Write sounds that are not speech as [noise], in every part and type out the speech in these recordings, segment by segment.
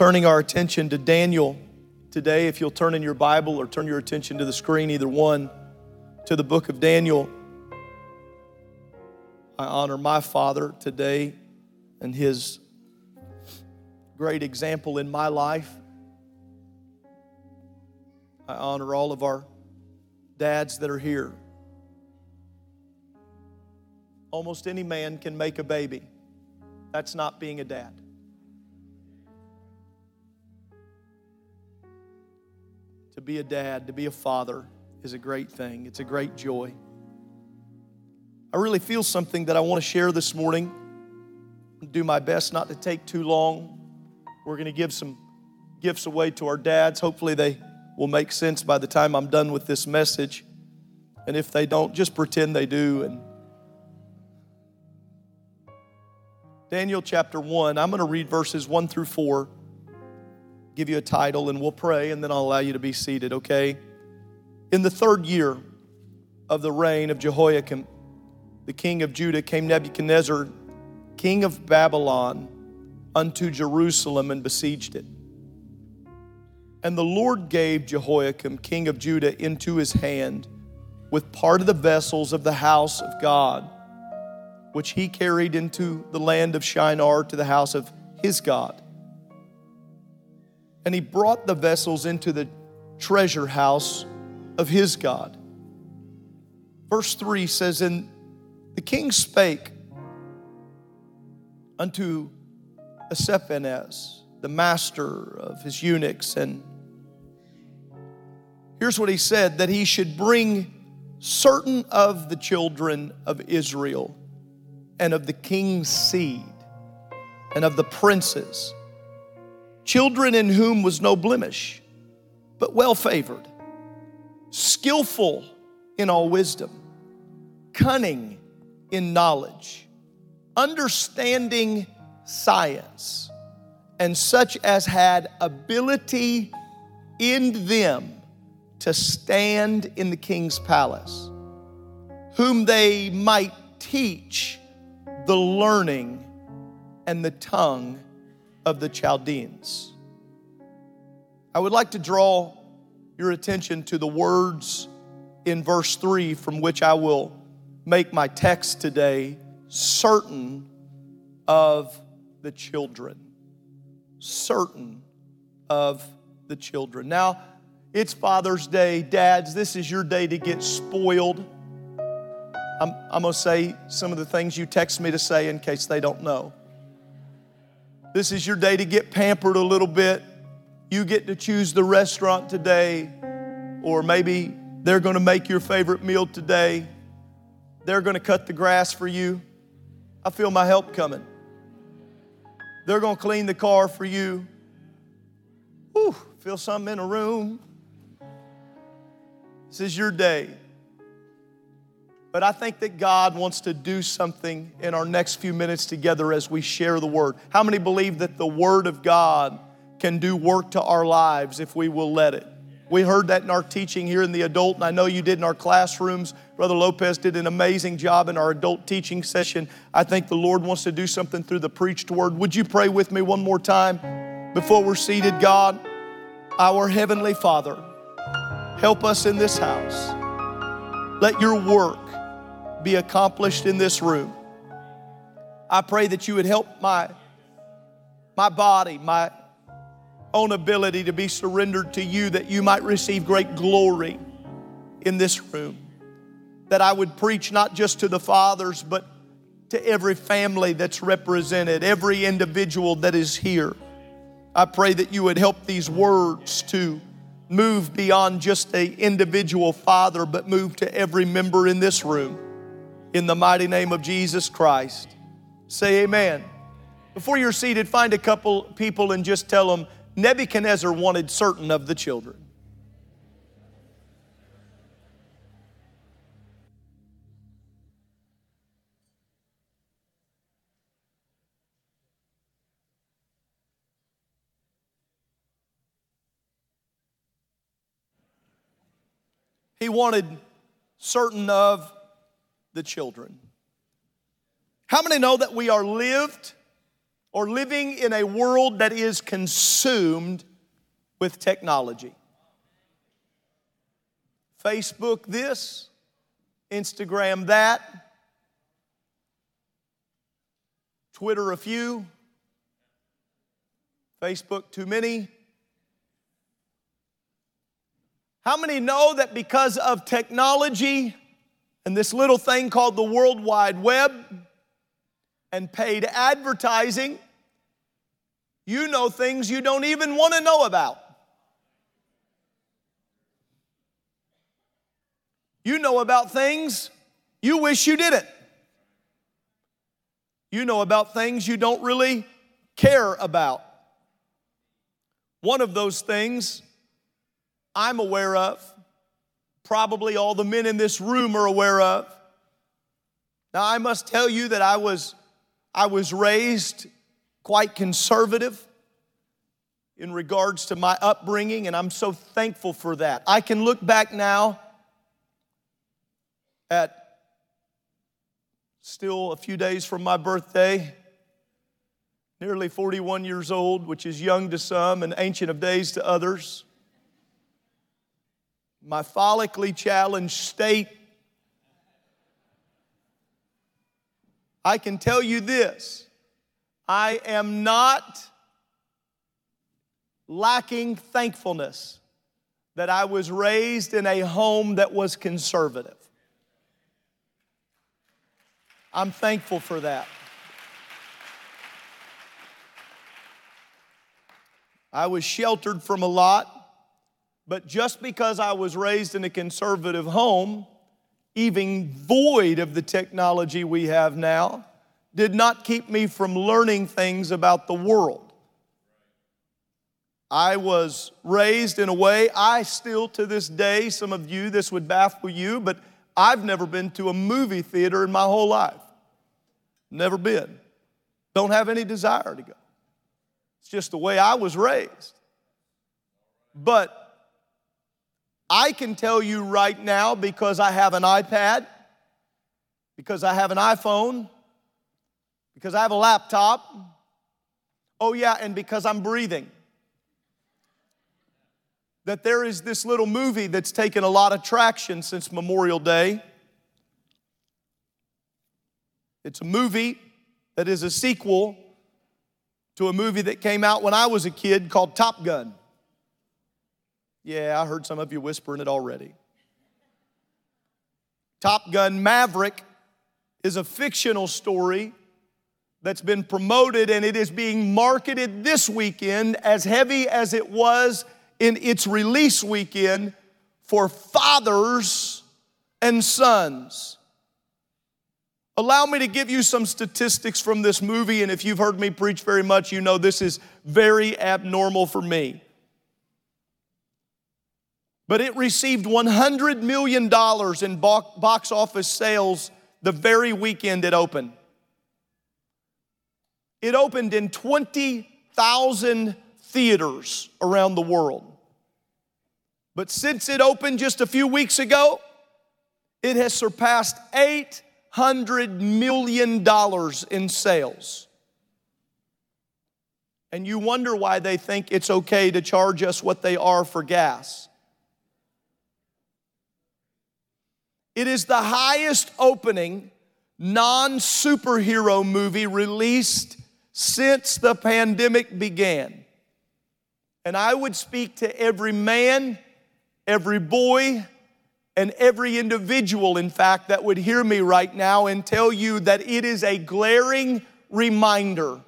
Turning our attention to Daniel today, if you'll turn in your Bible or turn your attention to the screen, either one, to the book of Daniel. I honor my father today and his great example in my life. I honor all of our dads that are here. Almost any man can make a baby. That's not being a dad. To be a dad, to be a father, is a great thing. It's a great joy. I really feel something that I want to share this morning. Do my best not to take too long. We're going to give some gifts away to our dads. Hopefully, they will make sense by the time I'm done with this message. And if they don't, just pretend they do. And Daniel chapter 1, I'm going to read verses 1 through 4, give you a title, and we'll pray, and then I'll allow you to be seated, okay? In the third year of the reign of Jehoiakim, the king of Judah, came Nebuchadnezzar, king of Babylon, unto Jerusalem and besieged it. And the Lord gave Jehoiakim, king of Judah, into his hand with part of the vessels of the house of God, which he carried into the land of Shinar to the house of his God. And he brought the vessels into the treasure house of his God. Verse 3 says, And the king spake unto Ashpenaz, the master of his eunuchs, and here's what he said that he should bring certain of the children of Israel and of the king's seed and of the princes, children in whom was no blemish, but well favored, skillful in all wisdom, cunning in knowledge, understanding science, and such as had ability in them to stand in the king's palace, whom they might teach the learning and the tongue of the Chaldeans. I would like to draw your attention to the words in verse 3 from which I will make my text today certain of the children. Certain of the children. Now, it's Father's Day. Dads, this is your day to get spoiled. I'm, I'm going to say some of the things you text me to say in case they don't know. This is your day to get pampered a little bit. You get to choose the restaurant today, or maybe they're going to make your favorite meal today. They're going to cut the grass for you. I feel my help coming. They're going to clean the car for you. Whew, feel something in a room. This is your day. But I think that God wants to do something in our next few minutes together as we share the Word. How many believe that the Word of God can do work to our lives if we will let it? We heard that in our teaching here in the adult, and I know you did in our classrooms. Brother Lopez did an amazing job in our adult teaching session. I think the Lord wants to do something through the preached word. Would you pray with me one more time before we're seated, God? Our Heavenly Father, help us in this house. Let your work be accomplished in this room. I pray that you would help my, my body, my own ability to be surrendered to you that you might receive great glory in this room. That I would preach not just to the fathers, but to every family that's represented, every individual that is here. I pray that you would help these words to move beyond just a individual father, but move to every member in this room. In the mighty name of Jesus Christ. Say amen. Before you're seated, find a couple people and just tell them Nebuchadnezzar wanted certain of the children. He wanted certain of the children. How many know that we are lived or living in a world that is consumed with technology? Facebook this, Instagram that, Twitter a few, Facebook too many. How many know that because of technology and this little thing called the World Wide Web and paid advertising, you know things you don't even want to know about? You know about things you wish you didn't. You know about things you don't really care about. One of those things I'm aware of, probably all the men in this room are aware of. Now, I must tell you that I was, I was raised quite conservative in regards to my upbringing, and I'm so thankful for that. I can look back now at still a few days from my birthday, nearly 41 years old, which is young to some and ancient of days to others my follically challenged state, I can tell you this I am not lacking thankfulness that I was raised in a home that was conservative. I'm thankful for that. I was sheltered from a lot. But just because I was raised in a conservative home, even void of the technology we have now, did not keep me from learning things about the world. I was raised in a way, I still to this day, some of you, this would baffle you, but I've never been to a movie theater in my whole life. Never been. Don't have any desire to go. It's just the way I was raised. But I can tell you right now because I have an iPad, because I have an iPhone, because I have a laptop. Oh, yeah, and because I'm breathing. That there is this little movie that's taken a lot of traction since Memorial Day. It's a movie that is a sequel to a movie that came out when I was a kid called Top Gun. Yeah, I heard some of you whispering it already. Top Gun Maverick is a fictional story that's been promoted and it is being marketed this weekend as heavy as it was in its release weekend for fathers and sons. Allow me to give you some statistics from this movie, and if you've heard me preach very much, you know this is very abnormal for me but it received $100 million in box office sales the very weekend it opened. It opened in 20,000 theaters around the world. But since it opened just a few weeks ago, it has surpassed $800 million in sales. And you wonder why they think it's okay to charge us what they are for gas. It is the highest opening non superhero movie released since the pandemic began. And I would speak to every man, every boy, and every individual, in fact, that would hear me right now and tell you that it is a glaring reminder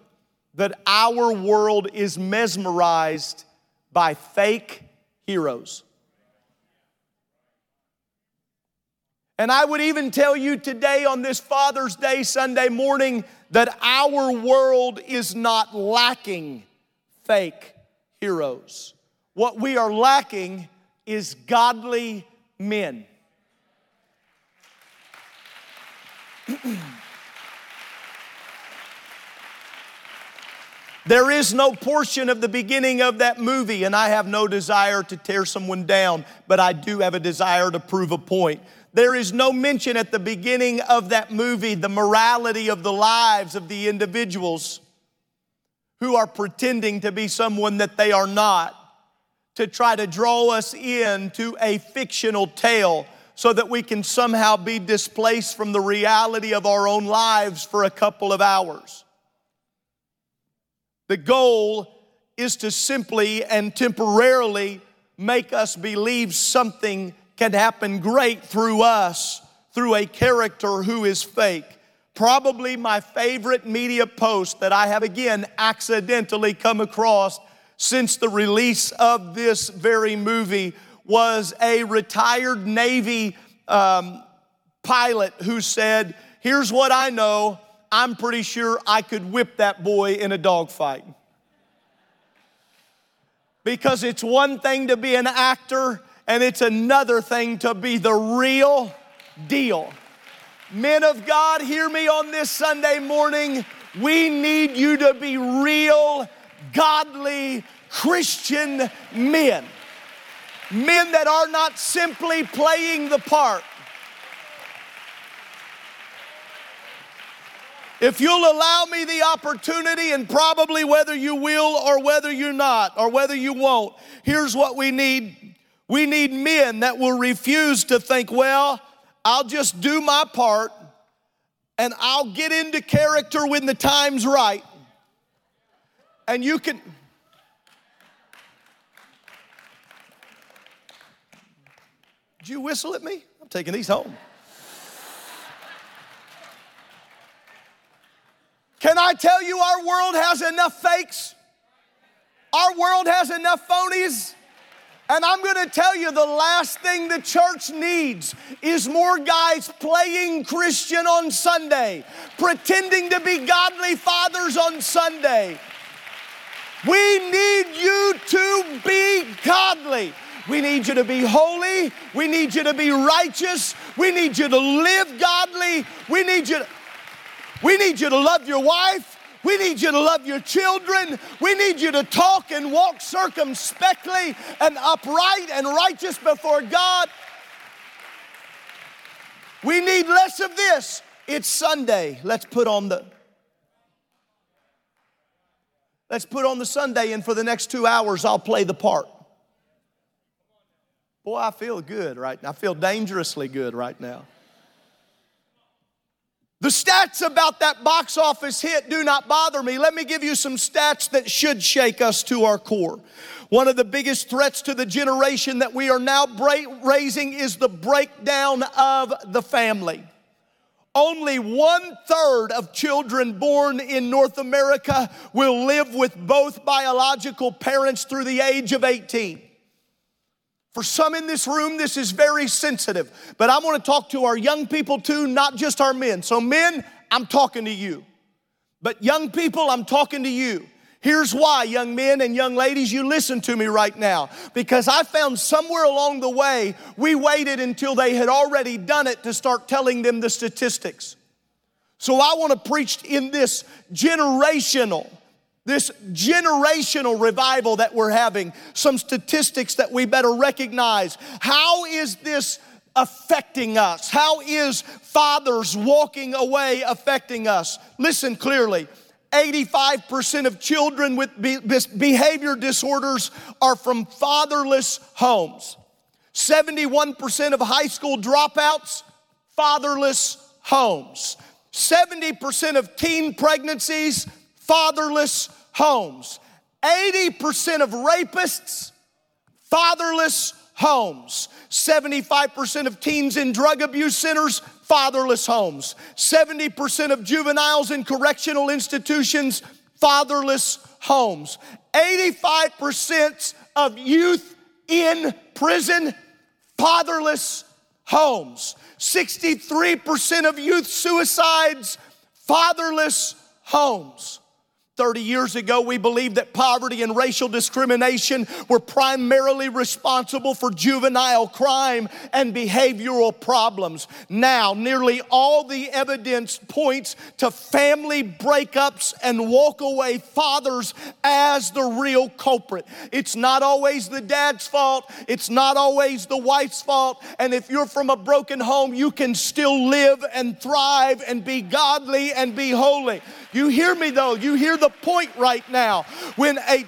that our world is mesmerized by fake heroes. And I would even tell you today on this Father's Day, Sunday morning, that our world is not lacking fake heroes. What we are lacking is godly men. [clears throat] There is no portion of the beginning of that movie, and I have no desire to tear someone down, but I do have a desire to prove a point. There is no mention at the beginning of that movie the morality of the lives of the individuals who are pretending to be someone that they are not, to try to draw us into a fictional tale so that we can somehow be displaced from the reality of our own lives for a couple of hours. The goal is to simply and temporarily make us believe something can happen great through us, through a character who is fake. Probably my favorite media post that I have again accidentally come across since the release of this very movie was a retired Navy um, pilot who said, Here's what I know I'm pretty sure I could whip that boy in a dogfight. Because it's one thing to be an actor, and it's another thing to be the real deal. Men of God, hear me on this Sunday morning. We need you to be real, godly, Christian men. Men that are not simply playing the part, If you'll allow me the opportunity, and probably whether you will or whether you're not, or whether you won't, here's what we need. We need men that will refuse to think, well, I'll just do my part and I'll get into character when the time's right. And you can. Did you whistle at me? I'm taking these home. Can I tell you, our world has enough fakes? Our world has enough phonies. And I'm gonna tell you the last thing the church needs is more guys playing Christian on Sunday, pretending to be godly fathers on Sunday. We need you to be godly. We need you to be holy. We need you to be righteous. We need you to live godly. We need you to. We need you to love your wife. We need you to love your children. We need you to talk and walk circumspectly and upright and righteous before God. We need less of this. It's Sunday. Let's put on the Let's put on the Sunday and for the next 2 hours I'll play the part. Boy, I feel good right now. I feel dangerously good right now. The stats about that box office hit do not bother me. Let me give you some stats that should shake us to our core. One of the biggest threats to the generation that we are now raising is the breakdown of the family. Only one third of children born in North America will live with both biological parents through the age of 18. For some in this room, this is very sensitive, but I want to talk to our young people too, not just our men. So, men, I'm talking to you. But, young people, I'm talking to you. Here's why, young men and young ladies, you listen to me right now. Because I found somewhere along the way, we waited until they had already done it to start telling them the statistics. So I want to preach in this generational this generational revival that we're having, some statistics that we better recognize. How is this affecting us? How is fathers walking away affecting us? Listen clearly. 85% of children with behavior disorders are from fatherless homes. 71% of high school dropouts, fatherless homes. 70% of teen pregnancies, fatherless homes. 80% of rapists, fatherless homes. 75% of teens in drug abuse centers, fatherless homes. 70% of juveniles in correctional institutions, fatherless homes. 85% of youth in prison, fatherless homes. 63% of youth suicides, fatherless homes. 30 years ago, we believed that poverty and racial discrimination were primarily responsible for juvenile crime and behavioral problems. Now, nearly all the evidence points to family breakups and walkaway fathers as the real culprit. It's not always the dad's fault, it's not always the wife's fault. And if you're from a broken home, you can still live and thrive and be godly and be holy. You hear me though, you hear the point right now. When a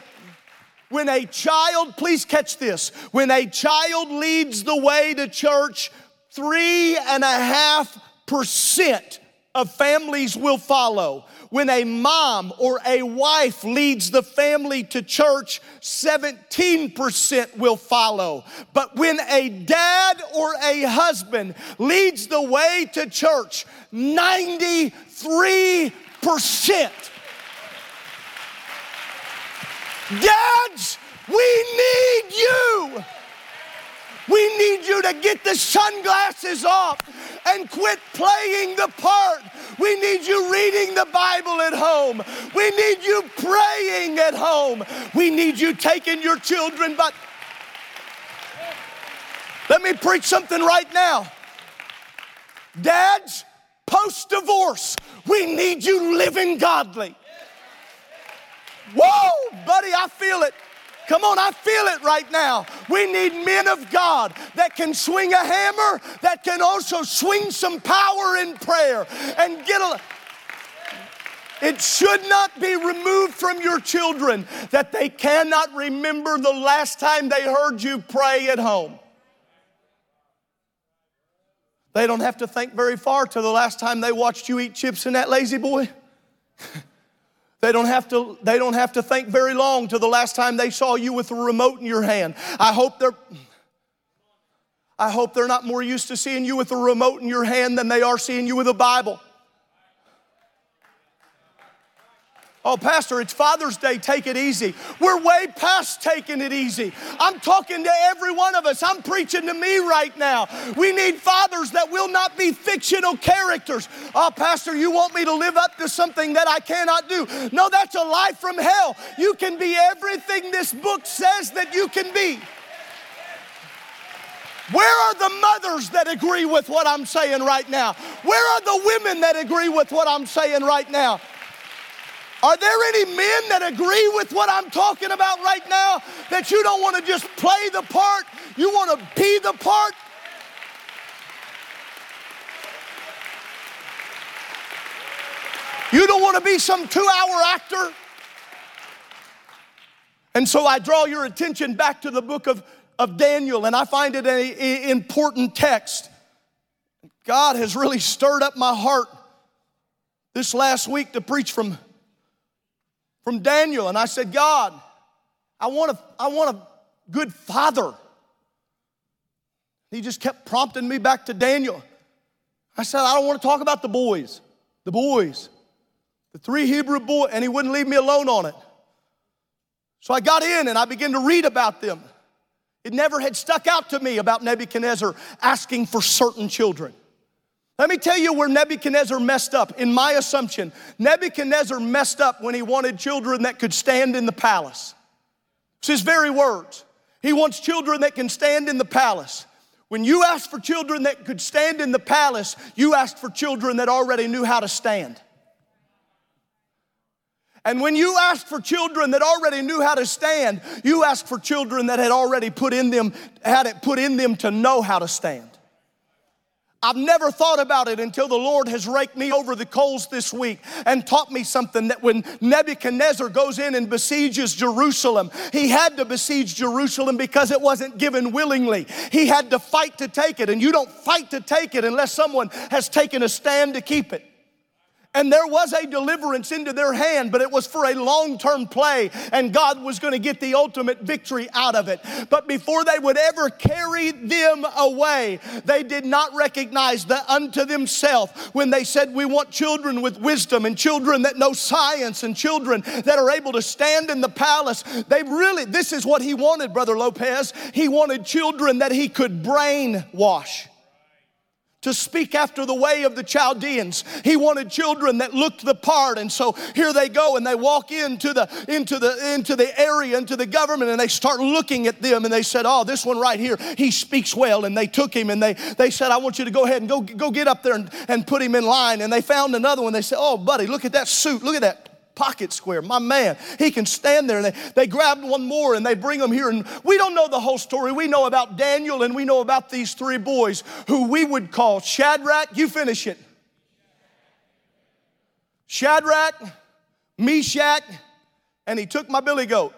when a child, please catch this, when a child leads the way to church, three and a half percent of families will follow. When a mom or a wife leads the family to church, 17% will follow. But when a dad or a husband leads the way to church, 93 percent. Dads, we need you. We need you to get the sunglasses off and quit playing the part. We need you reading the Bible at home. We need you praying at home. We need you taking your children, but let me preach something right now. Dads, post divorce, we need you living godly. Whoa, buddy, I feel it. Come on, I feel it right now. We need men of God that can swing a hammer, that can also swing some power in prayer and get a. It should not be removed from your children that they cannot remember the last time they heard you pray at home. They don't have to think very far to the last time they watched you eat chips in that lazy boy. [laughs] They don't, have to, they don't have to think very long to the last time they saw you with a remote in your hand. I hope they're I hope they're not more used to seeing you with a remote in your hand than they are seeing you with a Bible. Oh, Pastor, it's Father's Day, take it easy. We're way past taking it easy. I'm talking to every one of us. I'm preaching to me right now. We need fathers that will not be fictional characters. Oh, Pastor, you want me to live up to something that I cannot do? No, that's a lie from hell. You can be everything this book says that you can be. Where are the mothers that agree with what I'm saying right now? Where are the women that agree with what I'm saying right now? Are there any men that agree with what I'm talking about right now? That you don't want to just play the part, you want to be the part? You don't want to be some two hour actor? And so I draw your attention back to the book of, of Daniel, and I find it an important text. God has really stirred up my heart this last week to preach from from Daniel, and I said, God, I want a, I want a good father. He just kept prompting me back to Daniel. I said, I don't want to talk about the boys, the boys, the three Hebrew boys, and he wouldn't leave me alone on it. So I got in and I began to read about them. It never had stuck out to me about Nebuchadnezzar asking for certain children. Let me tell you where Nebuchadnezzar messed up. In my assumption, Nebuchadnezzar messed up when he wanted children that could stand in the palace. It's his very words. He wants children that can stand in the palace. When you asked for children that could stand in the palace, you asked for children that already knew how to stand. And when you asked for children that already knew how to stand, you asked for children that had already put in them, had it put in them to know how to stand. I've never thought about it until the Lord has raked me over the coals this week and taught me something that when Nebuchadnezzar goes in and besieges Jerusalem, he had to besiege Jerusalem because it wasn't given willingly. He had to fight to take it, and you don't fight to take it unless someone has taken a stand to keep it. And there was a deliverance into their hand, but it was for a long term play, and God was going to get the ultimate victory out of it. But before they would ever carry them away, they did not recognize that unto themselves when they said, We want children with wisdom and children that know science and children that are able to stand in the palace. They really, this is what he wanted, Brother Lopez. He wanted children that he could brainwash. To speak after the way of the Chaldeans. He wanted children that looked the part. And so here they go and they walk into the into the into the area, into the government, and they start looking at them and they said, Oh, this one right here, he speaks well. And they took him and they they said, I want you to go ahead and go, go get up there and, and put him in line. And they found another one. They said, Oh, buddy, look at that suit. Look at that pocket square. My man, he can stand there. And they, they grabbed one more and they bring them here. And we don't know the whole story. We know about Daniel and we know about these three boys who we would call Shadrach. You finish it. Shadrach, Meshach, and he took my billy goat.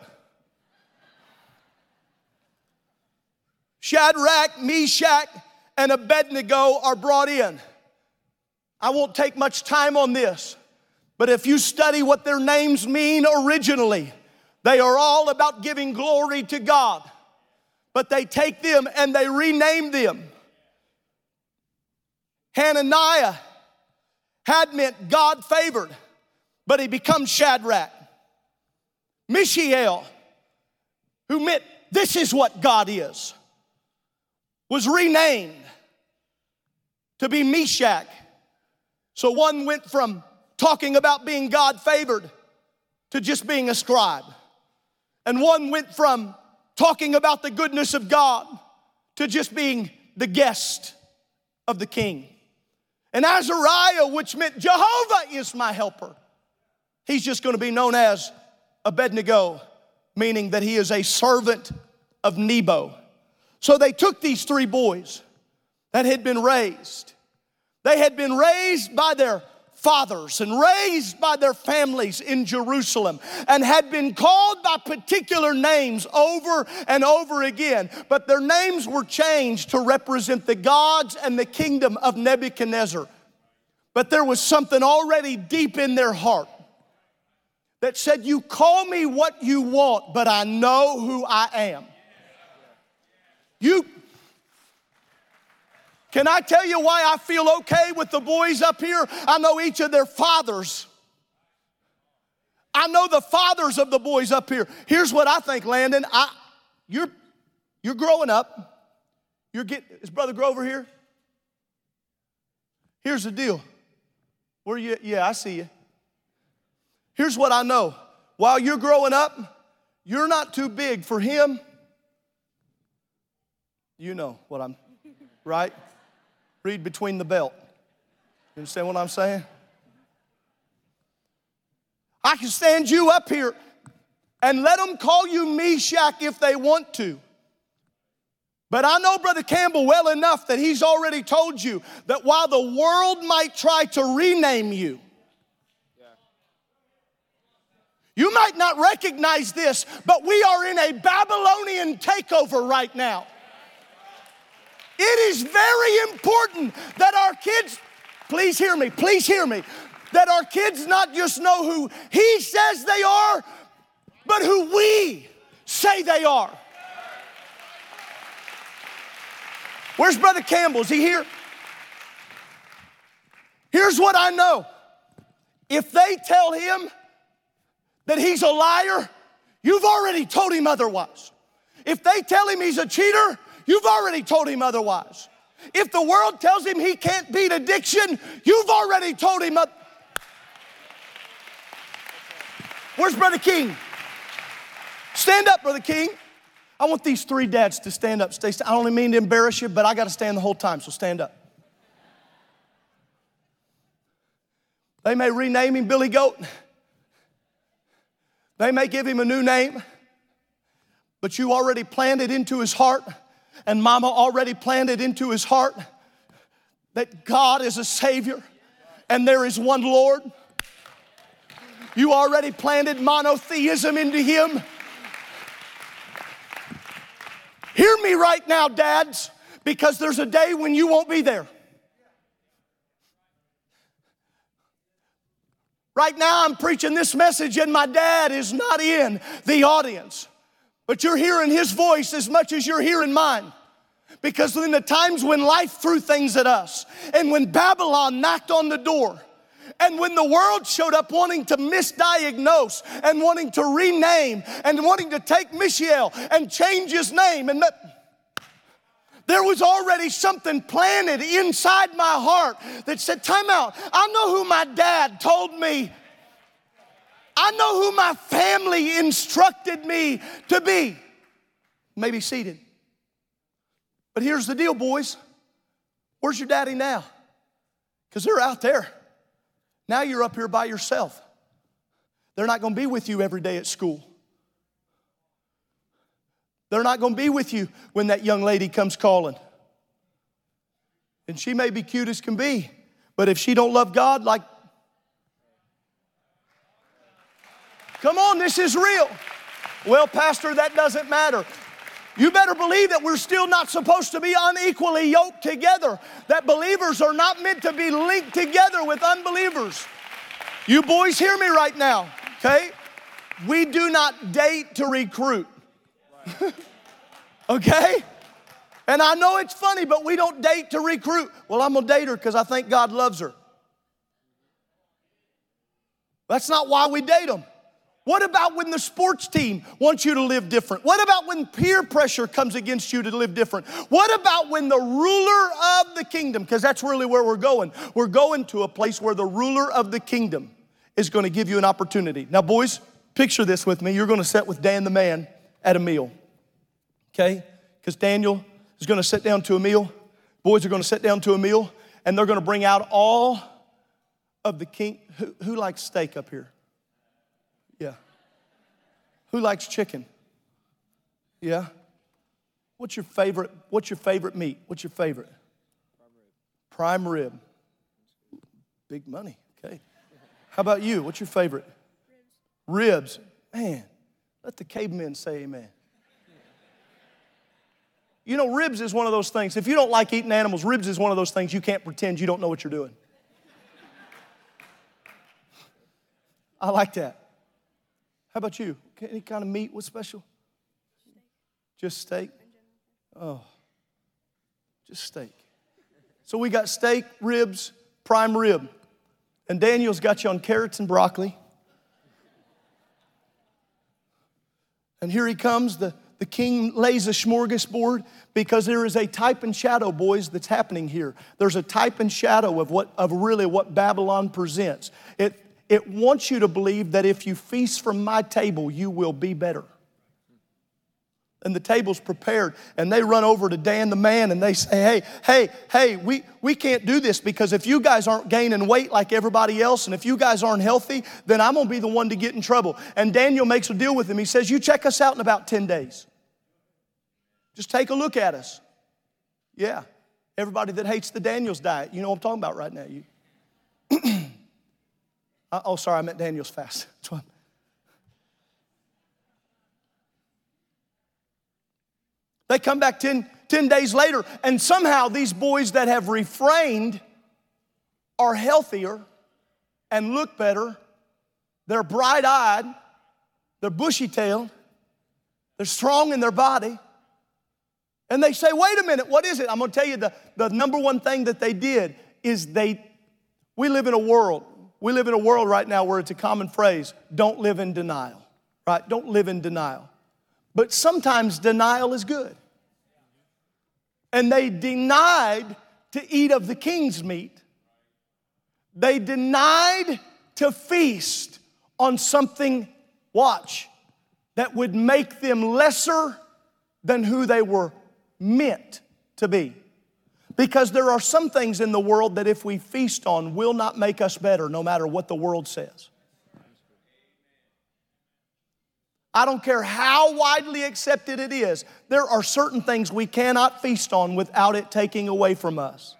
Shadrach, Meshach, and Abednego are brought in. I won't take much time on this. But if you study what their names mean originally, they are all about giving glory to God. But they take them and they rename them. Hananiah had meant God favored, but he becomes Shadrach. Mishael, who meant this is what God is, was renamed to be Meshach. So one went from talking about being God favored to just being a scribe. And one went from talking about the goodness of God to just being the guest of the king. And Azariah, which meant Jehovah is my helper, he's just going to be known as Abednego, meaning that he is a servant of Nebo. So they took these three boys that had been raised. They had been raised by their fathers and raised by their families in Jerusalem and had been called by particular names over and over again, but their names were changed to represent the gods and the kingdom of Nebuchadnezzar. But there was something already deep in their heart that said, You call me what you want, but I know who I am. You can I tell you why I feel okay with the boys up here? I know each of their fathers. I know the fathers of the boys up here. Here's what I think, Landon. I, you're, you're growing up. You're getting, is Brother Grover here? Here's the deal. Where you? Yeah, I see you. Here's what I know. While you're growing up, you're not too big for him. You know what I'm, right? Read between the belt. You understand what I'm saying? I can stand you up here and let them call you Meshach if they want to. But I know Brother Campbell well enough that he's already told you that while the world might try to rename you, you might not recognize this, but we are in a Babylonian takeover right now. It is very important that our kids, please hear me, please hear me, that our kids not just know who He says they are, but who we say they are. Where's Brother Campbell? Is he here? Here's what I know if they tell him that he's a liar, you've already told him otherwise. If they tell him he's a cheater, You've already told him otherwise. If the world tells him he can't beat addiction, you've already told him. Other- Where's Brother King? Stand up, Brother King. I want these three dads to stand up. Stay. I don't mean to embarrass you, but I got to stand the whole time, so stand up. They may rename him Billy Goat. They may give him a new name, but you already planted into his heart and mama already planted into his heart that God is a Savior and there is one Lord. You already planted monotheism into him. Hear me right now, dads, because there's a day when you won't be there. Right now, I'm preaching this message, and my dad is not in the audience. But you're hearing his voice as much as you're hearing mine. Because in the times when life threw things at us, and when Babylon knocked on the door, and when the world showed up wanting to misdiagnose and wanting to rename and wanting to take Mishael and change his name, and that, There was already something planted inside my heart that said, Time out. I know who my dad told me. I know who my family instructed me to be. Maybe seated. But here's the deal, boys. Where's your daddy now? Because they're out there. Now you're up here by yourself. They're not going to be with you every day at school. They're not going to be with you when that young lady comes calling. And she may be cute as can be, but if she don't love God like Come on, this is real. Well, pastor, that doesn't matter. You better believe that we're still not supposed to be unequally yoked together, that believers are not meant to be linked together with unbelievers. You boys hear me right now, okay? We do not date to recruit. [laughs] okay? And I know it's funny, but we don't date to recruit. Well, I'm gonna date her because I think God loves her. That's not why we date them. What about when the sports team wants you to live different? What about when peer pressure comes against you to live different? What about when the ruler of the kingdom, because that's really where we're going, we're going to a place where the ruler of the kingdom is going to give you an opportunity. Now, boys, picture this with me. You're going to sit with Dan the man at a meal, okay? Because Daniel is going to sit down to a meal. Boys are going to sit down to a meal, and they're going to bring out all of the king. Who, who likes steak up here? Yeah. Who likes chicken? Yeah. What's your favorite? What's your favorite meat? What's your favorite? Prime rib. Prime rib. Big money. Okay. How about you? What's your favorite? Ribs. Ribs. Man, let the cavemen say amen. You know, ribs is one of those things. If you don't like eating animals, ribs is one of those things you can't pretend you don't know what you're doing. I like that. How about you? Any kind of meat? What's special? Just steak? Oh, just steak. So we got steak, ribs, prime rib. And Daniel's got you on carrots and broccoli. And here he comes. The, the king lays a smorgasbord because there is a type and shadow, boys, that's happening here. There's a type and shadow of what of really what Babylon presents. It it wants you to believe that if you feast from my table, you will be better. And the table's prepared, and they run over to Dan the man and they say, Hey, hey, hey, we, we can't do this because if you guys aren't gaining weight like everybody else, and if you guys aren't healthy, then I'm gonna be the one to get in trouble. And Daniel makes a deal with him. He says, You check us out in about 10 days. Just take a look at us. Yeah. Everybody that hates the Daniels diet, you know what I'm talking about right now. You [clears throat] Uh, oh, sorry, I meant Daniel's fast. [laughs] They come back 10, 10 days later, and somehow these boys that have refrained are healthier and look better. They're bright eyed, they're bushy tailed, they're strong in their body. And they say, wait a minute, what is it? I'm gonna tell you the, the number one thing that they did is they, we live in a world we live in a world right now where it's a common phrase don't live in denial, right? Don't live in denial. But sometimes denial is good. And they denied to eat of the king's meat, they denied to feast on something, watch, that would make them lesser than who they were meant to be. Because there are some things in the world that if we feast on will not make us better no matter what the world says. I don't care how widely accepted it is, there are certain things we cannot feast on without it taking away from us.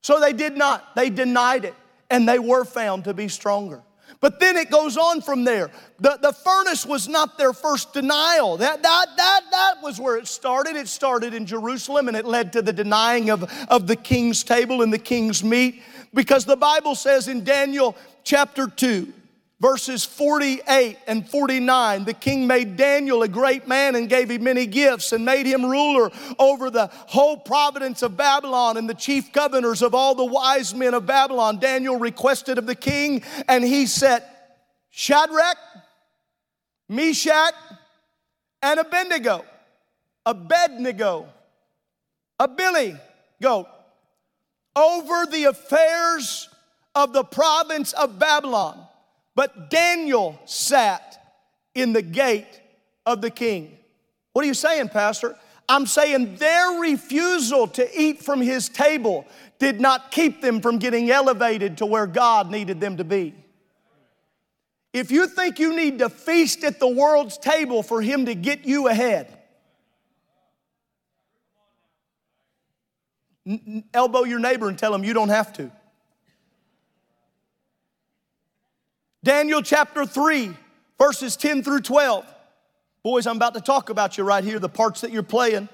So they did not, they denied it, and they were found to be stronger. But then it goes on from there. The, the furnace was not their first denial. That, that, that, that was where it started. It started in Jerusalem and it led to the denying of, of the king's table and the king's meat. Because the Bible says in Daniel chapter 2, verses 48 and 49 the king made daniel a great man and gave him many gifts and made him ruler over the whole province of babylon and the chief governors of all the wise men of babylon daniel requested of the king and he set shadrach meshach and abednego abednego a billy goat over the affairs of the province of Babylon. But Daniel sat in the gate of the king. What are you saying, Pastor? I'm saying their refusal to eat from his table did not keep them from getting elevated to where God needed them to be. If you think you need to feast at the world's table for him to get you ahead, elbow your neighbor and tell him you don't have to. Daniel chapter 3, verses 10 through 12. Boys, I'm about to talk about you right here, the parts that you're playing.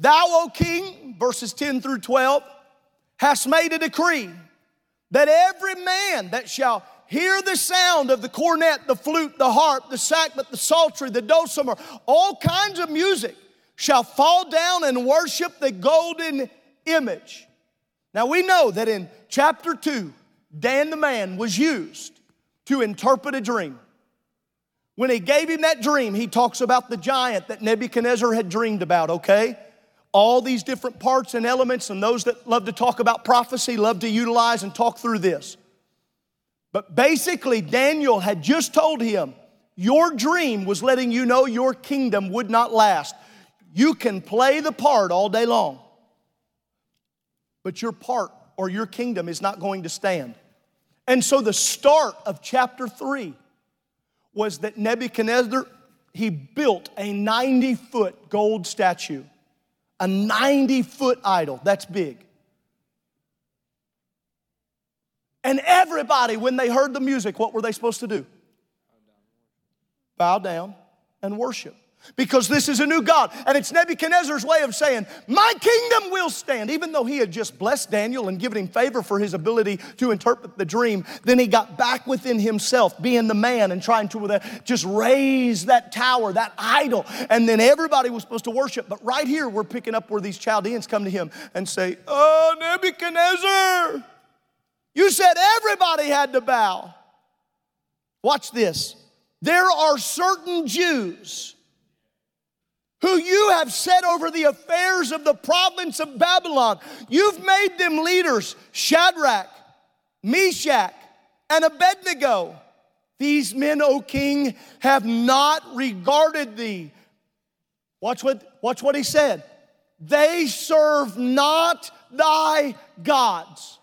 Thou, O king, verses 10 through 12, hast made a decree that every man that shall hear the sound of the cornet, the flute, the harp, the sackbut, the psaltery, the dulcimer, all kinds of music, shall fall down and worship the golden image. Now we know that in chapter 2, Dan the man was used to interpret a dream. When he gave him that dream, he talks about the giant that Nebuchadnezzar had dreamed about, okay? All these different parts and elements, and those that love to talk about prophecy love to utilize and talk through this. But basically, Daniel had just told him, Your dream was letting you know your kingdom would not last. You can play the part all day long, but your part or your kingdom is not going to stand. And so the start of chapter 3 was that Nebuchadnezzar he built a 90 foot gold statue. A 90 foot idol. That's big. And everybody, when they heard the music, what were they supposed to do? Bow down and worship because this is a new God. And it's Nebuchadnezzar's way of saying, My kingdom will stand. Even though he had just blessed Daniel and given him favor for his ability to interpret the dream, then he got back within himself, being the man and trying to uh, just raise that tower, that idol. And then everybody was supposed to worship. But right here, we're picking up where these Chaldeans come to him and say, Oh, Nebuchadnezzar, you said everybody had to bow. Watch this. There are certain Jews who you have set over the affairs of the province of Babylon. You've made them leaders Shadrach, Meshach, and Abednego. These men, O king, have not regarded thee. Watch what, watch what he said. They serve not thy gods,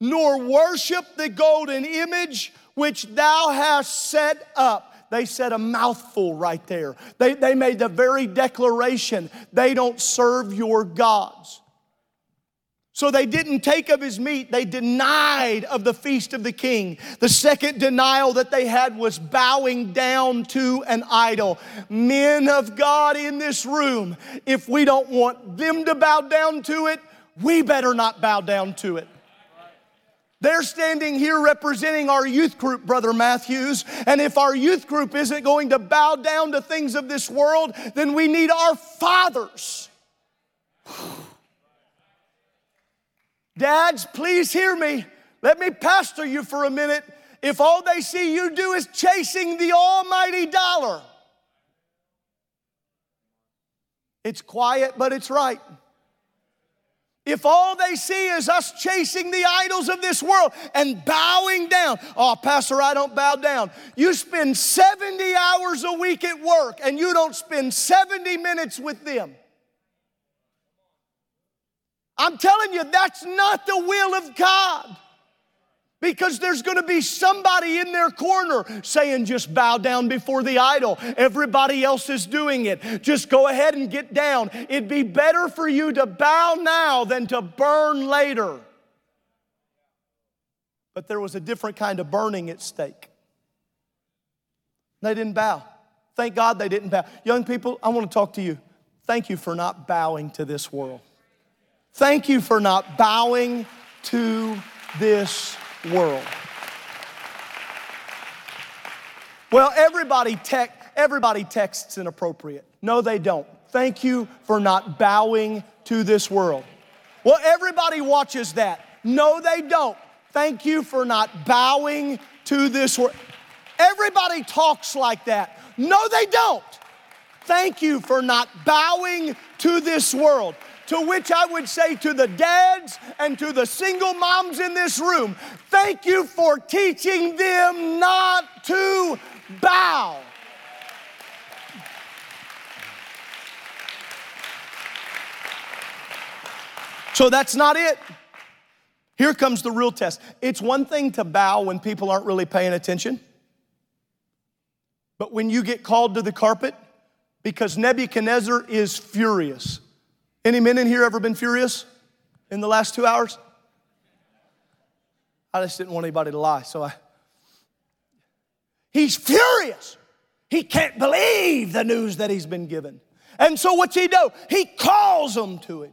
nor worship the golden image which thou hast set up. They said a mouthful right there. They, they made the very declaration they don't serve your gods. So they didn't take of his meat, they denied of the feast of the king. The second denial that they had was bowing down to an idol. Men of God in this room, if we don't want them to bow down to it, we better not bow down to it. They're standing here representing our youth group, Brother Matthews. And if our youth group isn't going to bow down to things of this world, then we need our fathers. [sighs] Dads, please hear me. Let me pastor you for a minute. If all they see you do is chasing the almighty dollar, it's quiet, but it's right. If all they see is us chasing the idols of this world and bowing down, oh, Pastor, I don't bow down. You spend 70 hours a week at work and you don't spend 70 minutes with them. I'm telling you, that's not the will of God. Because there's gonna be somebody in their corner saying, just bow down before the idol. Everybody else is doing it. Just go ahead and get down. It'd be better for you to bow now than to burn later. But there was a different kind of burning at stake. They didn't bow. Thank God they didn't bow. Young people, I wanna talk to you. Thank you for not bowing to this world. Thank you for not bowing to this world. Well, everybody, tech, everybody texts inappropriate. No, they don't. Thank you for not bowing to this world. Well, everybody watches that. No, they don't. Thank you for not bowing to this world. Everybody talks like that. No, they don't. Thank you for not bowing to this world. To which I would say to the dads and to the single moms in this room, thank you for teaching them not to bow. So that's not it. Here comes the real test. It's one thing to bow when people aren't really paying attention, but when you get called to the carpet, because Nebuchadnezzar is furious. Any men in here ever been furious in the last two hours? I just didn't want anybody to lie, so I. He's furious. He can't believe the news that he's been given. And so what's he do? He calls them to him.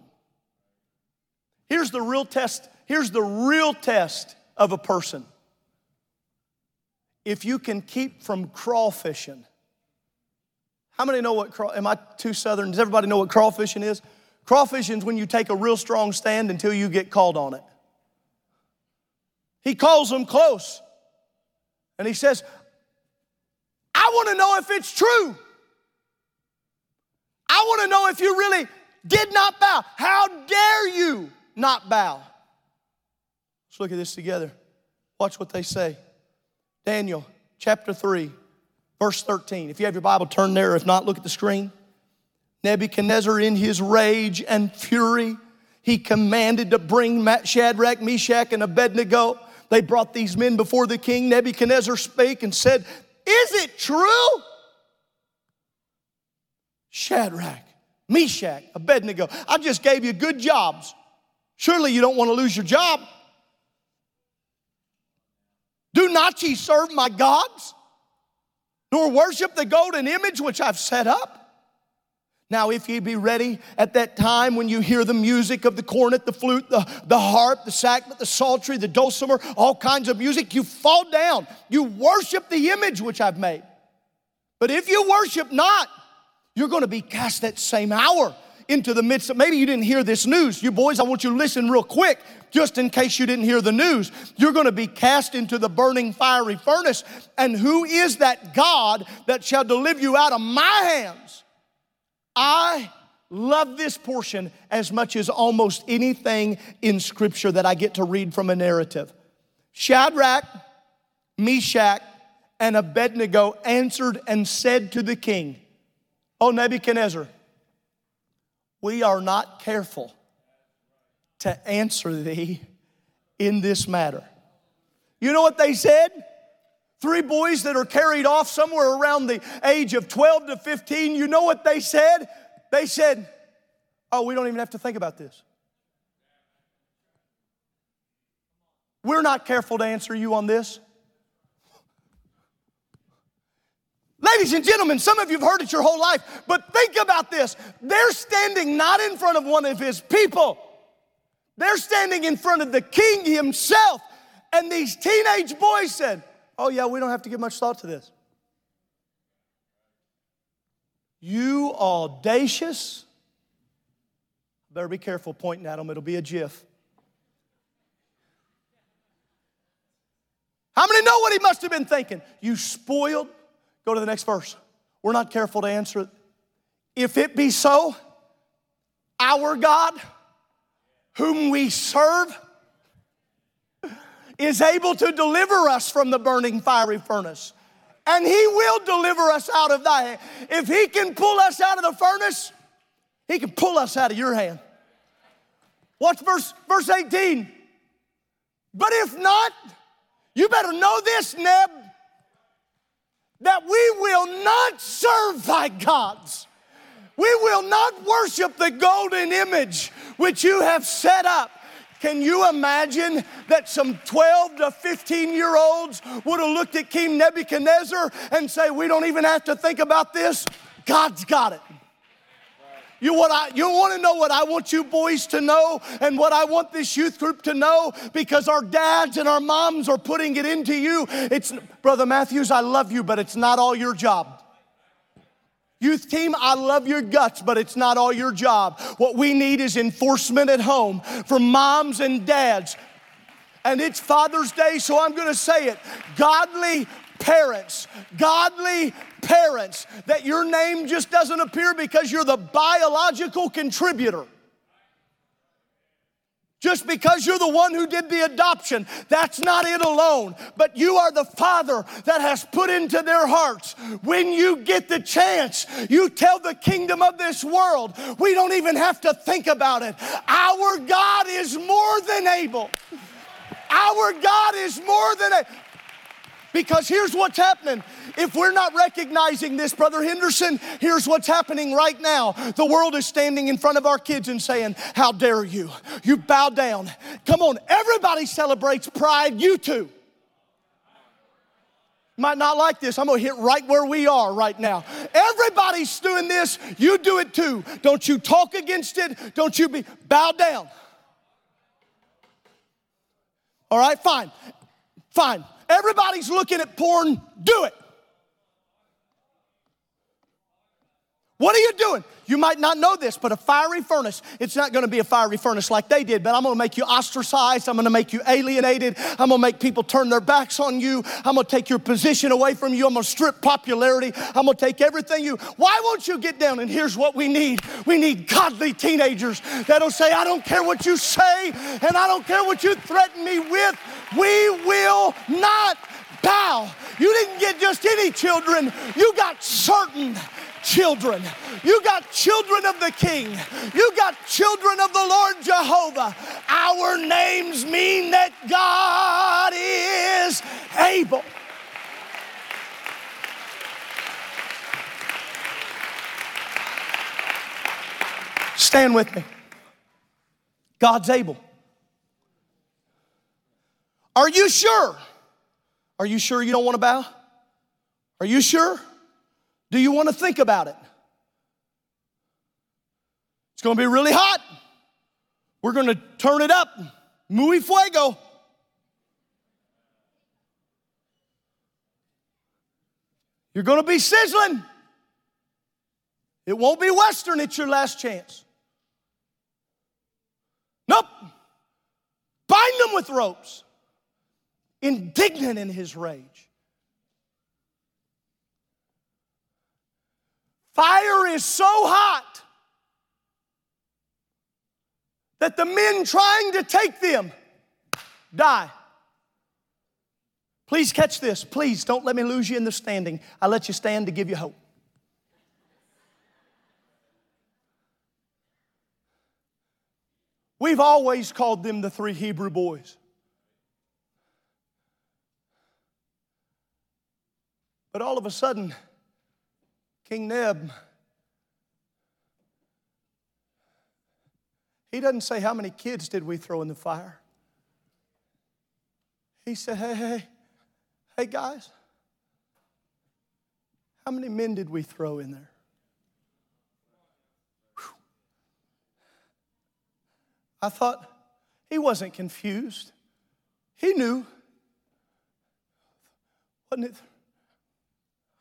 Here's the real test. Here's the real test of a person. If you can keep from crawfishing, how many know what, craw, am I too southern? Does everybody know what crawfishing is? Crawfishing is when you take a real strong stand until you get called on it. He calls them close and he says, I want to know if it's true. I want to know if you really did not bow. How dare you not bow? Let's look at this together. Watch what they say. Daniel chapter 3, Verse 13. If you have your Bible, turn there. If not, look at the screen. Nebuchadnezzar, in his rage and fury, he commanded to bring Shadrach, Meshach, and Abednego. They brought these men before the king. Nebuchadnezzar spake and said, Is it true? Shadrach, Meshach, Abednego, I just gave you good jobs. Surely you don't want to lose your job. Do not ye serve my gods? nor worship the golden image which I've set up. Now, if ye be ready at that time when you hear the music of the cornet, the flute, the, the harp, the sackbut, the psaltery, the dulcimer, all kinds of music, you fall down. You worship the image which I've made. But if you worship not, you're going to be cast that same hour into the midst of, maybe you didn't hear this news. You boys, I want you to listen real quick, just in case you didn't hear the news. You're going to be cast into the burning fiery furnace. And who is that God that shall deliver you out of my hands? I love this portion as much as almost anything in Scripture that I get to read from a narrative. Shadrach, Meshach, and Abednego answered and said to the king, O Nebuchadnezzar, we are not careful to answer thee in this matter. You know what they said? Three boys that are carried off somewhere around the age of 12 to 15, you know what they said? They said, Oh, we don't even have to think about this. We're not careful to answer you on this. Ladies and gentlemen, some of you have heard it your whole life, but think about this. They're standing not in front of one of his people, they're standing in front of the king himself. And these teenage boys said, Oh, yeah, we don't have to give much thought to this. You audacious. Better be careful pointing at them, it'll be a jiff. How many know what he must have been thinking? You spoiled Go to the next verse. We're not careful to answer it. If it be so, our God, whom we serve, is able to deliver us from the burning fiery furnace. And he will deliver us out of thy hand. If he can pull us out of the furnace, he can pull us out of your hand. Watch verse, verse 18. But if not, you better know this, Neb that we will not serve thy gods. We will not worship the golden image which you have set up. Can you imagine that some 12 to 15 year olds would have looked at King Nebuchadnezzar and say, We don't even have to think about this? God's got it. You, what I, you want to know what I want you boys to know and what I want this youth group to know because our dads and our moms are putting it into you. It's, Brother Matthews, I love you, but it's not all your job. Youth team, I love your guts, but it's not all your job. What we need is enforcement at home from moms and dads. And it's Father's Day, so I'm gonna say it. Godly parents, godly parents, that your name just doesn't appear because you're the biological contributor. Just because you're the one who did the adoption, that's not it alone. But you are the father that has put into their hearts. When you get the chance, you tell the kingdom of this world, we don't even have to think about it. Our God is more than able. Our God is more than able. Because here's what's happening. If we're not recognizing this, Brother Henderson, here's what's happening right now. The world is standing in front of our kids and saying, How dare you? You bow down. Come on, everybody celebrates pride, you too. Might not like this. I'm gonna hit right where we are right now. Everybody's doing this, you do it too. Don't you talk against it, don't you be bow down. All right, fine, fine. Everybody's looking at porn, do it. What are you doing? You might not know this, but a fiery furnace, it's not gonna be a fiery furnace like they did, but I'm gonna make you ostracized. I'm gonna make you alienated. I'm gonna make people turn their backs on you. I'm gonna take your position away from you. I'm gonna strip popularity. I'm gonna take everything you. Why won't you get down? And here's what we need we need godly teenagers that'll say, I don't care what you say, and I don't care what you threaten me with. We will not bow. You didn't get just any children, you got certain children. You got children of the King. You got children of the Lord Jehovah. Our names mean that God is able. Stand with me. God's able. Are you sure? Are you sure you don't want to bow? Are you sure? Do you want to think about it? It's going to be really hot. We're going to turn it up. Muy fuego. You're going to be sizzling. It won't be Western, it's your last chance. Nope. Bind them with ropes. Indignant in his rage. Fire is so hot that the men trying to take them die. Please catch this. Please don't let me lose you in the standing. I let you stand to give you hope. We've always called them the three Hebrew boys. But all of a sudden, King Neb, he doesn't say, How many kids did we throw in the fire? He said, Hey, hey, hey, guys, how many men did we throw in there? Whew. I thought he wasn't confused. He knew. Wasn't it?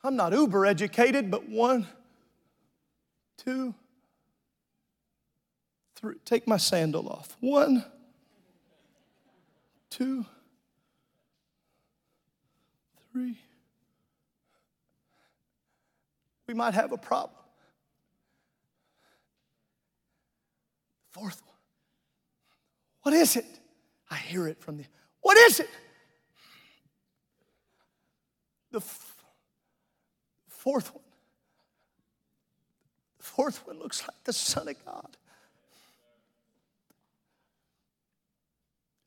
I'm not uber educated, but one, two, three. Take my sandal off. One, two, three. We might have a problem. Fourth one. What is it? I hear it from the. What is it? The fourth one. The fourth one looks like the Son of God.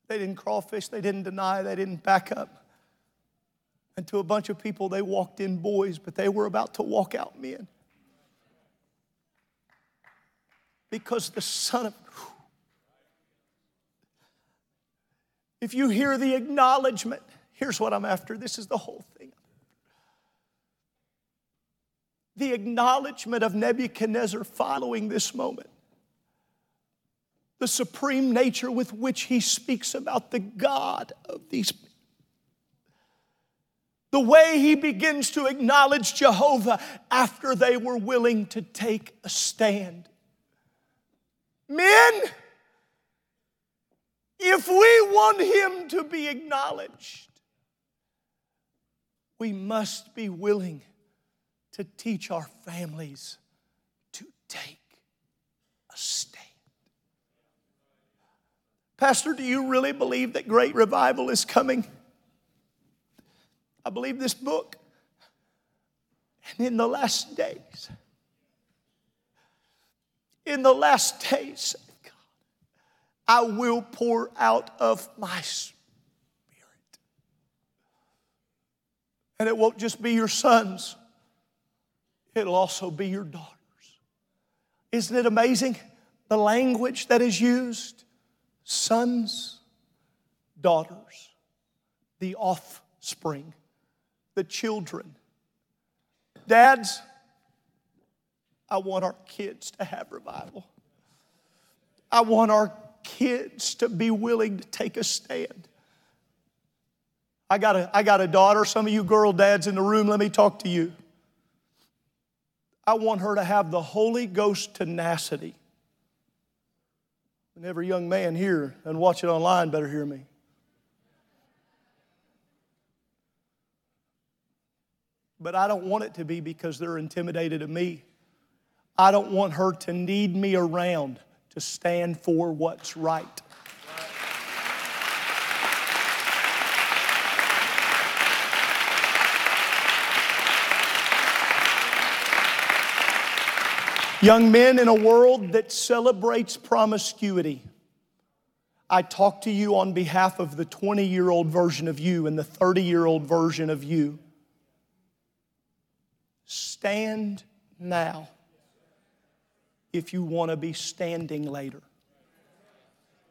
They didn't crawfish, they didn't deny, they didn't back up. And to a bunch of people, they walked in boys, but they were about to walk out men. Because the Son of If you hear the acknowledgement, here's what I'm after. This is the whole thing the acknowledgement of Nebuchadnezzar following this moment. The supreme nature with which he speaks about the God of these people. The way he begins to acknowledge Jehovah after they were willing to take a stand. Men, if we want him to be acknowledged, we must be willing to teach our families to take a stand. Pastor, do you really believe that great revival is coming? I believe this book. And in the last days, in the last days, God, I will pour out of my spirit. And it won't just be your sons, it'll also be your daughters. Isn't it amazing the language that is used? Sons, daughters, the offspring, the children. Dads, I want our kids to have revival. I want our kids to be willing to take a stand. I got a, I got a daughter. Some of you girl dads in the room, let me talk to you. I want her to have the Holy Ghost tenacity. And every young man here and watch it online better hear me. But I don't want it to be because they're intimidated of me. I don't want her to need me around to stand for what's right. Young men in a world that celebrates promiscuity, I talk to you on behalf of the 20 year old version of you and the 30 year old version of you. Stand now if you want to be standing later.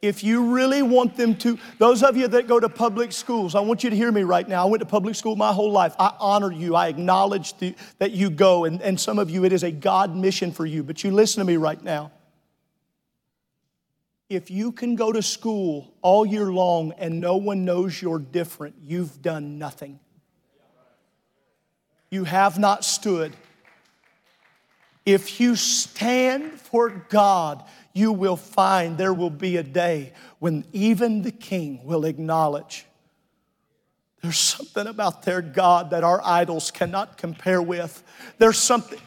If you really want them to, those of you that go to public schools, I want you to hear me right now. I went to public school my whole life. I honor you. I acknowledge the, that you go, and, and some of you, it is a God mission for you. But you listen to me right now. If you can go to school all year long and no one knows you're different, you've done nothing. You have not stood. If you stand for God, you will find there will be a day when even the king will acknowledge there's something about their God that our idols cannot compare with. There's something.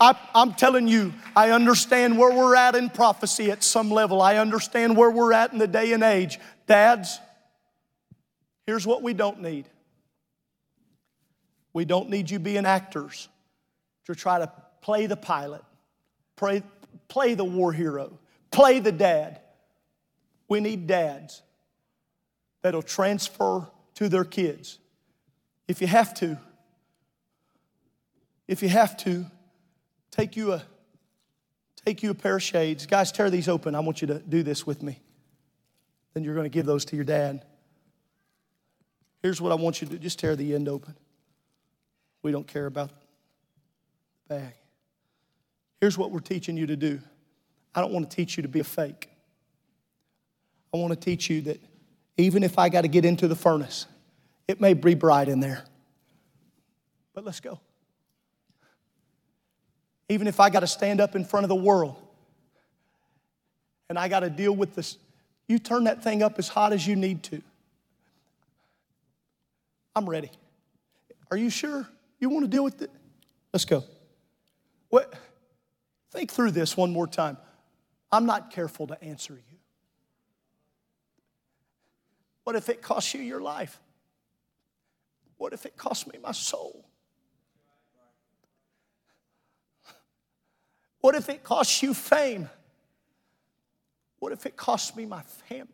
I, am telling you, I understand where we're at in prophecy at some level. I understand where we're at in the day and age. Dads, here's what we don't need we don't need you being actors to try to play the pilot, play, play the war hero, play the dad. We need dads that'll transfer to their kids. If you have to, if you have to, take you a take you a pair of shades. Guys, tear these open. I want you to do this with me. Then you're going to give those to your dad. Here's what I want you to do. Just tear the end open. We don't care about the bag. Here's what we're teaching you to do. I don't want to teach you to be a fake. I want to teach you that even if I got to get into the furnace, it may be bright in there. But let's go. Even if I got to stand up in front of the world and I got to deal with this, you turn that thing up as hot as you need to. I'm ready. Are you sure you want to deal with it? Let's go. What? Think through this one more time. I'm not careful to answer you. What if it costs you your life? What if it costs me my soul? What if it costs you fame? What if it costs me my family?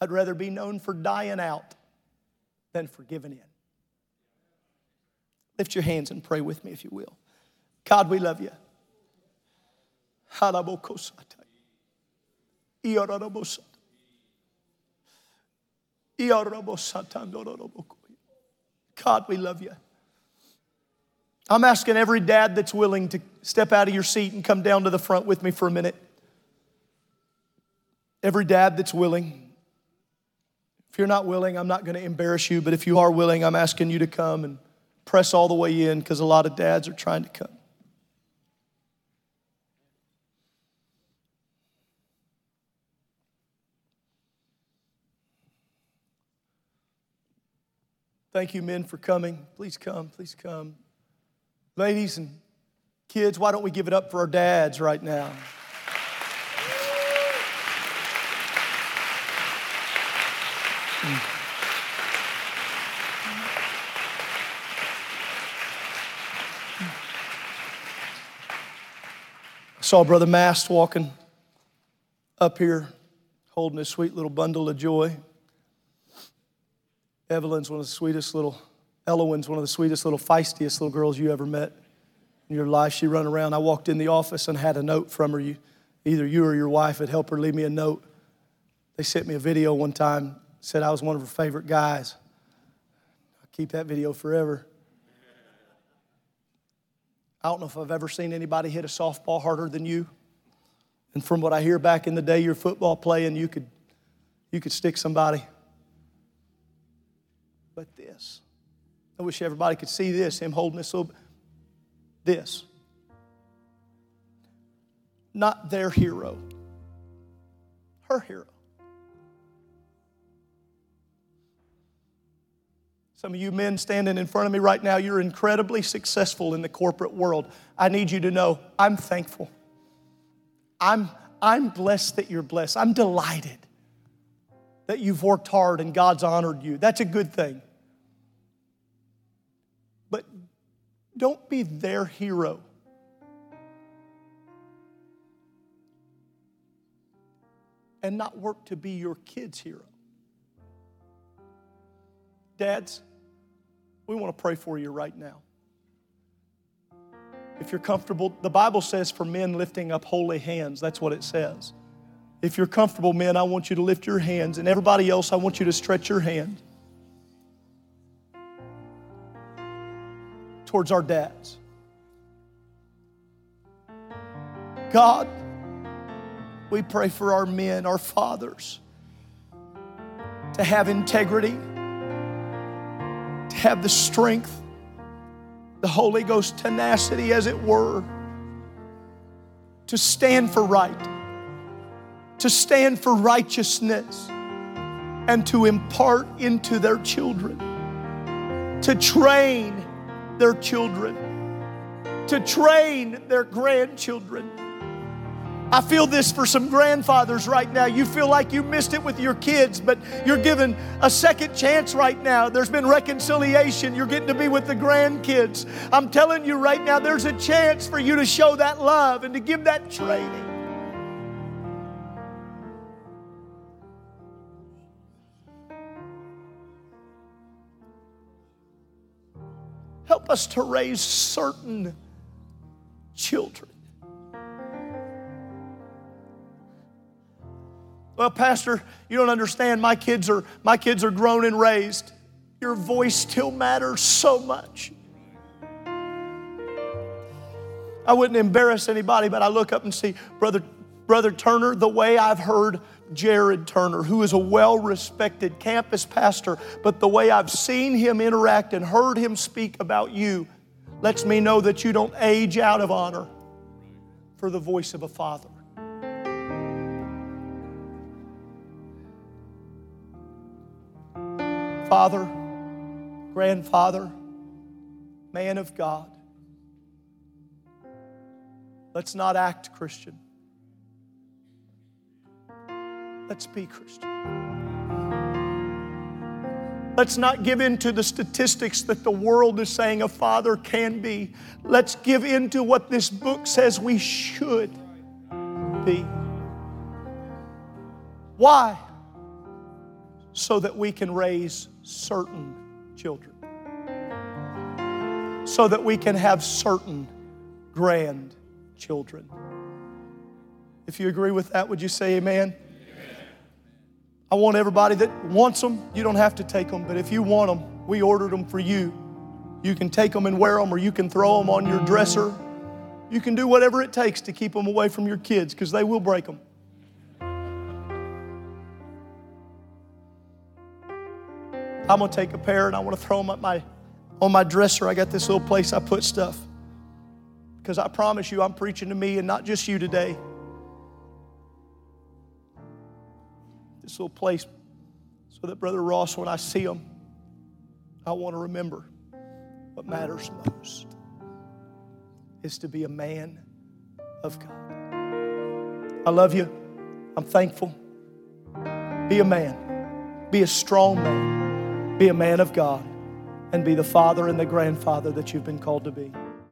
I'd rather be known for dying out than for giving in. Lift your hands and pray with me if you will. God, we love you. God, we love you. I'm asking every dad that's willing to step out of your seat and come down to the front with me for a minute. Every dad that's willing. If you're not willing, I'm not going to embarrass you, but if you are willing, I'm asking you to come and press all the way in because a lot of dads are trying to come. Thank you, men, for coming. Please come, please come. Ladies and kids, why don't we give it up for our dads right now? I saw Brother Mast walking up here holding his sweet little bundle of joy. Evelyn's one of the sweetest little, Elowen's one of the sweetest little feistiest little girls you ever met in your life. She run around. I walked in the office and had a note from her. You, either you or your wife had helped her leave me a note. They sent me a video one time, said I was one of her favorite guys. I'll keep that video forever. I don't know if I've ever seen anybody hit a softball harder than you. And from what I hear back in the day, your football playing, you could, you could stick somebody but this. I wish everybody could see this, him holding this little, this. Not their hero, her hero. Some of you men standing in front of me right now, you're incredibly successful in the corporate world. I need you to know I'm thankful. I'm, I'm blessed that you're blessed. I'm delighted that you've worked hard and God's honored you. That's a good thing. But don't be their hero. And not work to be your kid's hero. Dads, we want to pray for you right now. If you're comfortable, the Bible says for men lifting up holy hands. That's what it says. If you're comfortable, men, I want you to lift your hands, and everybody else, I want you to stretch your hand. towards our dads. God, we pray for our men, our fathers, to have integrity, to have the strength, the Holy Ghost tenacity, as it were, to stand for right, to stand for righteousness, and to impart into their children, to train their children, to train their grandchildren. I feel this for some grandfathers right now. You feel like you missed it with your kids, but you're given a second chance right now. There's been reconciliation. You're getting to be with the grandkids. I'm telling you right now, there's a chance for you to show that love and to give that training. Help us to raise certain children. Well, Pastor, you don't understand. My kids are my kids are grown and raised. Your voice still matters so much. I wouldn't embarrass anybody, but I look up and see Brother, Brother Turner, the way I've heard Jared Turner, who is a well respected campus pastor, but the way I've seen him interact and heard him speak about you lets me know that you don't age out of honor for the voice of a father. Father, grandfather, man of God, let's not act Christian. Let's be Christian. Let's not give in to the statistics that the world is saying a father can be. Let's give in to what this book says we should be. Why? So that we can raise certain children. So that we can have certain grandchildren. If you agree with that, would you say amen? I want everybody that wants them, you don't have to take them, but if you want them, we ordered them for you. You can take them and wear them, or you can throw them on your dresser. You can do whatever it takes to keep them away from your kids because they will break them. I'm gonna take a pair and I want to throw them at my, on my dresser. I got this little place I put stuff. Because I promise you, I'm preaching to me and not just you today. this little place so that Brother Ross, when I see him, I want to remember what matters most is to be a man of God. I love you. I'm thankful. Be a man. Be a strong man. Be a man of God. And be the father and the grandfather that you've been called to be.